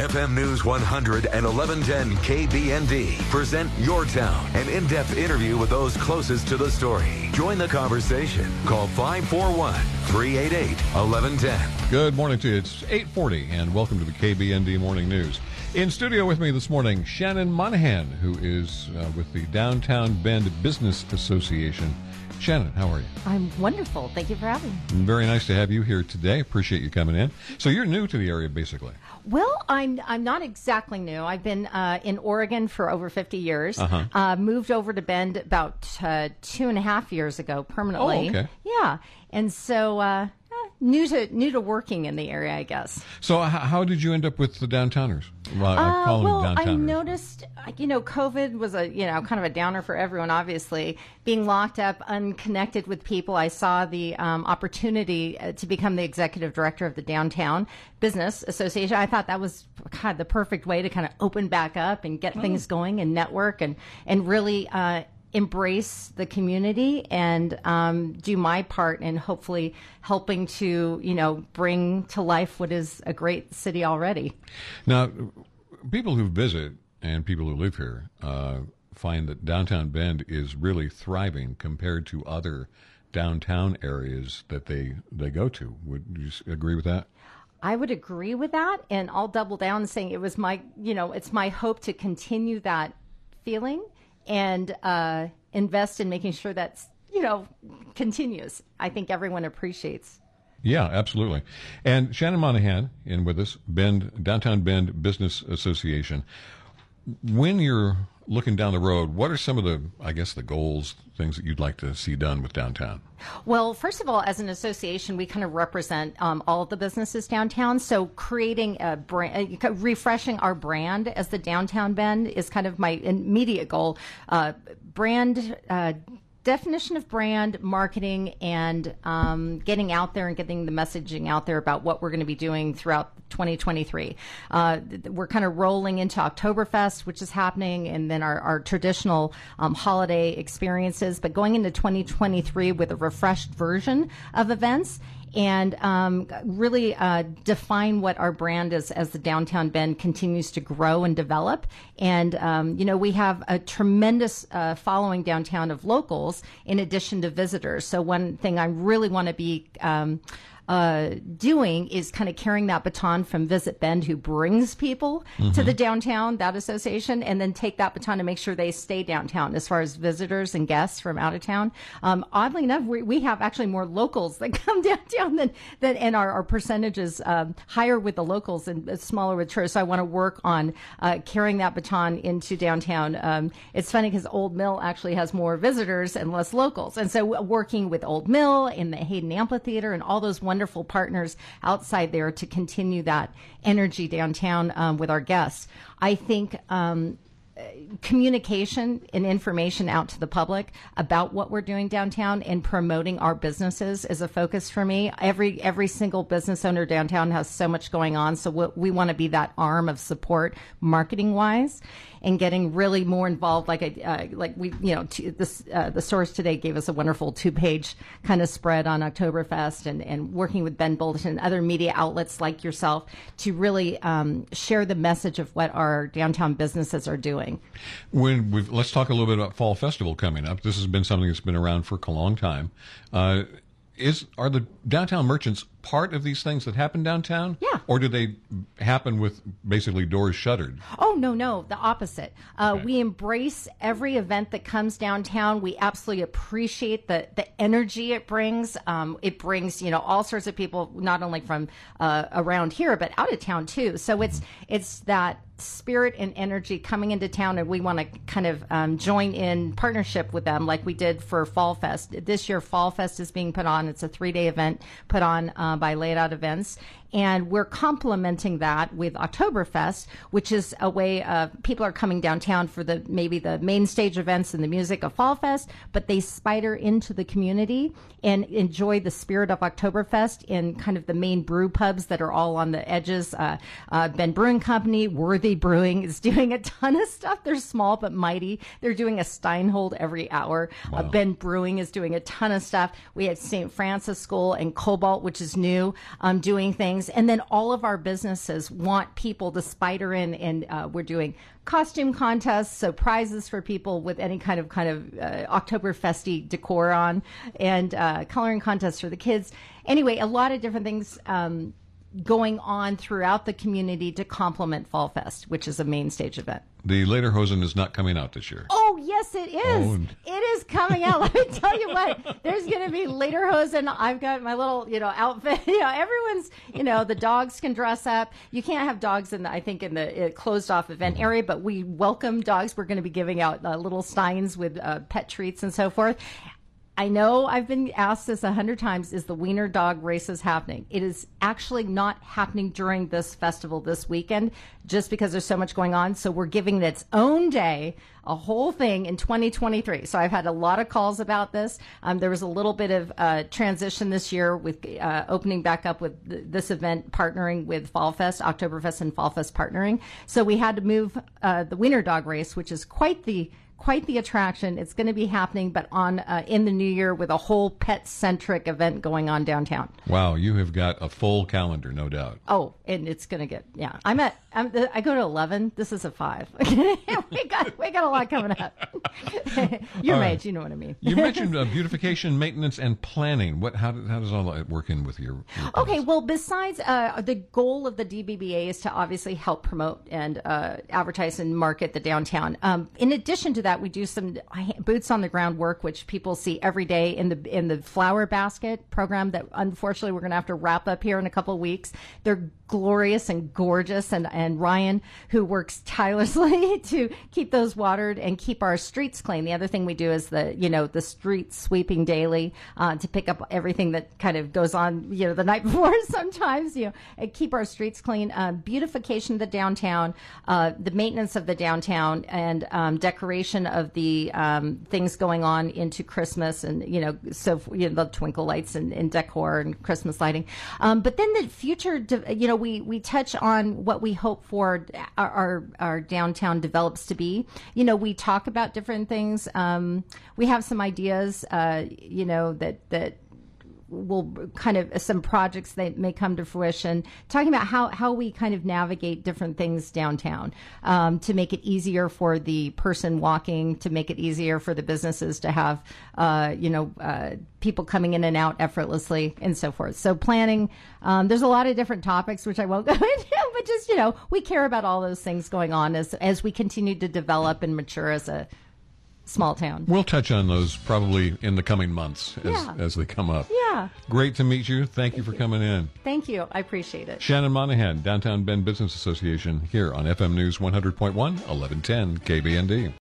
FM News 100 and 1110 KBND present Your Town, an in-depth interview with those closest to the story. Join the conversation. Call 541-388-1110. Good morning to you. It's 840 and welcome to the KBND Morning News. In studio with me this morning, Shannon Monihan, who is uh, with the Downtown Bend Business Association. Shannon, how are you? I'm wonderful. Thank you for having me. Very nice to have you here today. Appreciate you coming in. So you're new to the area, basically. Well, I'm I'm not exactly new. I've been uh, in Oregon for over 50 years. Uh-huh. Uh, moved over to Bend about uh, two and a half years ago permanently. Oh, okay. Yeah, and so uh, new to new to working in the area, I guess. So, h- how did you end up with the downtowners? Well, I Uh, call well, them I noticed, you know, COVID was a, you know, kind of a downer for everyone, obviously. Being locked up, unconnected with people, I saw the um, opportunity uh, to become the executive director of the Downtown Business Association. I thought that was kind of the perfect way to kind of open back up and get things going and network and, and really, uh, embrace the community and um, do my part in hopefully helping to you know bring to life what is a great city already Now, people who visit and people who live here uh, find that downtown Bend is really thriving compared to other downtown areas that they they go to. Would you agree with that? I would agree with that, and I'll double down saying it was my, you know, it's my hope to continue that feeling and uh, invest in making sure that's, you know, continues. I think everyone appreciates. Yeah, absolutely. And Shannon Monihan in with us, Bend Downtown Bend Business Association. When you're looking down the road, what are some of the, I guess, the goals, things that you'd like to see done with downtown? Well, first of all, as an association, we kind of represent um, all of the businesses downtown. So creating a brand, uh, refreshing our brand as the downtown Bend is kind of my immediate goal. Uh, brand. Uh, definition of brand marketing and um, getting out there and getting the messaging out there about what we're going to be doing throughout 2023 uh, we're kind of rolling into oktoberfest which is happening and then our, our traditional um, holiday experiences. But going into 2023 with a refreshed version of events and um, really uh, define what our brand is as the downtown Bend continues to grow and develop. And um, you know, we have a tremendous uh, following downtown of locals in addition to visitors. So one thing I really want to be um, uh, doing is kind of carrying that baton from Visit Bend, who brings people to the downtown, that association, and then take that baton to make sure they stay downtown as far as visitors and guests from out of town. Um, oddly enough, we, we have actually more locals that come downtown than, than and our, our percentages um, higher with the locals and uh, smaller with tourists. So I want to work on uh, carrying that baton into downtown. Um, it's funny because Old Mill actually has more visitors and less locals. And so working with Old Mill and the Hayden Amphitheater and all those wonderful partners outside there to continue that energy downtown um, with our guests. I think um, communication and information out to the public about what we're doing downtown and promoting our businesses is a focus for me. Every every single business owner downtown has so much going on, so we, we want to be that arm of support, marketing wise, and getting really more involved. Like uh, like we you know t- this uh, the source today gave us a wonderful two page kind of spread on Oktoberfest and and working with Bend Bulletin and other media outlets like yourself to really um, share the message of what our downtown businesses are doing. When let's talk a little bit about Fall Festival coming up. This has been something that's been around for a long time. Uh, is are the downtown merchants part of these things that happen downtown? Yeah. Or do they happen with basically doors shuttered? Oh no, no, the opposite. Uh, We embrace every event that comes downtown. We absolutely appreciate the the energy it brings. Um, it brings you know all sorts of people, not only from uh, around here but out of town too. So it's it's that spirit and energy coming into town, and we want to kind of um, join in partnership with them, like we did for Fall Fest. This year, Fall Fest is being put on. It's a three day event put on uh, by Lay It Out Events, and we're complementing that with Oktoberfest, which is a way of people are coming downtown for the maybe the main stage events and the music of Fall Fest, but they spider into the community and enjoy the spirit of Oktoberfest in kind of the main brew pubs that are all on the edges. Uh, uh, Bend Brewing Company, Worthy Brewing is doing a ton of stuff. They're small but mighty. They're doing a Steinhold every hour. Uh, Bend Brewing is doing a ton of stuff. We have St. Francis School and Cobalt, which is new, um, doing things. Things. And then all of our businesses want people to spider in, and uh, we're doing costume contests, so prizes for people with any kind of kind of uh, Oktoberfesty decor on, and uh, coloring contests for the kids. Anyway, a lot of different things. Um, going on throughout the community to complement Fall Fest, which is a main stage event. The Lederhosen is not coming out this year. Oh yes, it is. Oh. It is coming out. Let me tell you what. There's going to be Lederhosen. I've got my little, you know, outfit. You know, everyone's, you know, the dogs can dress up. You can't have dogs in the, I think, in the uh, closed off event area, but we welcome dogs. We're going to be giving out uh, little steins with uh, pet treats and so forth. I know I've been asked this a hundred times is the Wiener Dog races happening? It is actually not happening during this festival this weekend just because there's so much going on. So we're giving it its own day, a whole thing in 2023. So I've had a lot of calls about this. Um, there was a little bit of uh, transition this year with uh, opening back up with th- this event partnering with Fall Fest, Oktoberfest and Fall Fest partnering. So we had to move uh, the Wiener Dog race, which is quite the quite the attraction. It's going to be happening, but on uh, in the new year with a whole pet centric event going on downtown. Wow, you have got a full calendar, no doubt. Oh, and it's going to get yeah. I'm at I'm, I go to eleven. This is a five. we got we got a lot coming up. You're age, right. you know what I mean. You mentioned uh, beautification, maintenance, and planning. What? How, how does all that work in with your? your Okay, well, besides uh, the goal of the DBBA is to obviously help promote and uh, advertise and market the downtown. Um, in addition to that, we do some boots on the ground work, which people see every day in the in the flower basket program. That unfortunately we're going to have to wrap up here in a couple weeks. They're glorious and gorgeous, and and Ryan, who works tirelessly to keep those watered and keep our streets clean. The other thing we do is the you know the street sweeping daily uh, to pick up everything that kind of goes on you know the night before sometimes you know and keep our streets clean. Uh, beautification of the downtown, uh, the maintenance of the downtown, and um, decoration of the um, things going on into Christmas and you know so you know the twinkle lights and, and decor and Christmas lighting. Um, but then the future, de- you know, we we touch on what we hope for our, our our downtown develops to be. You know, we talk about different things. Um, we have some ideas, uh, you know, that that will kind of some projects that may come to fruition. Talking about how, how we kind of navigate different things downtown um, to make it easier for the person walking to make it easier for the businesses to have uh, you know uh, people coming in and out effortlessly and so forth. So planning um, there's a lot of different topics which i won't go into but just you know we care about all those things going on as as we continue to develop and mature as a small town We'll touch on those probably in the coming months as, Yeah. as they come up. yeah Great to meet you. Thank you for coming in. thank you i appreciate it Shannon Monihan, Downtown Bend Business Association, here on FM News 100.1, 1110 KBND.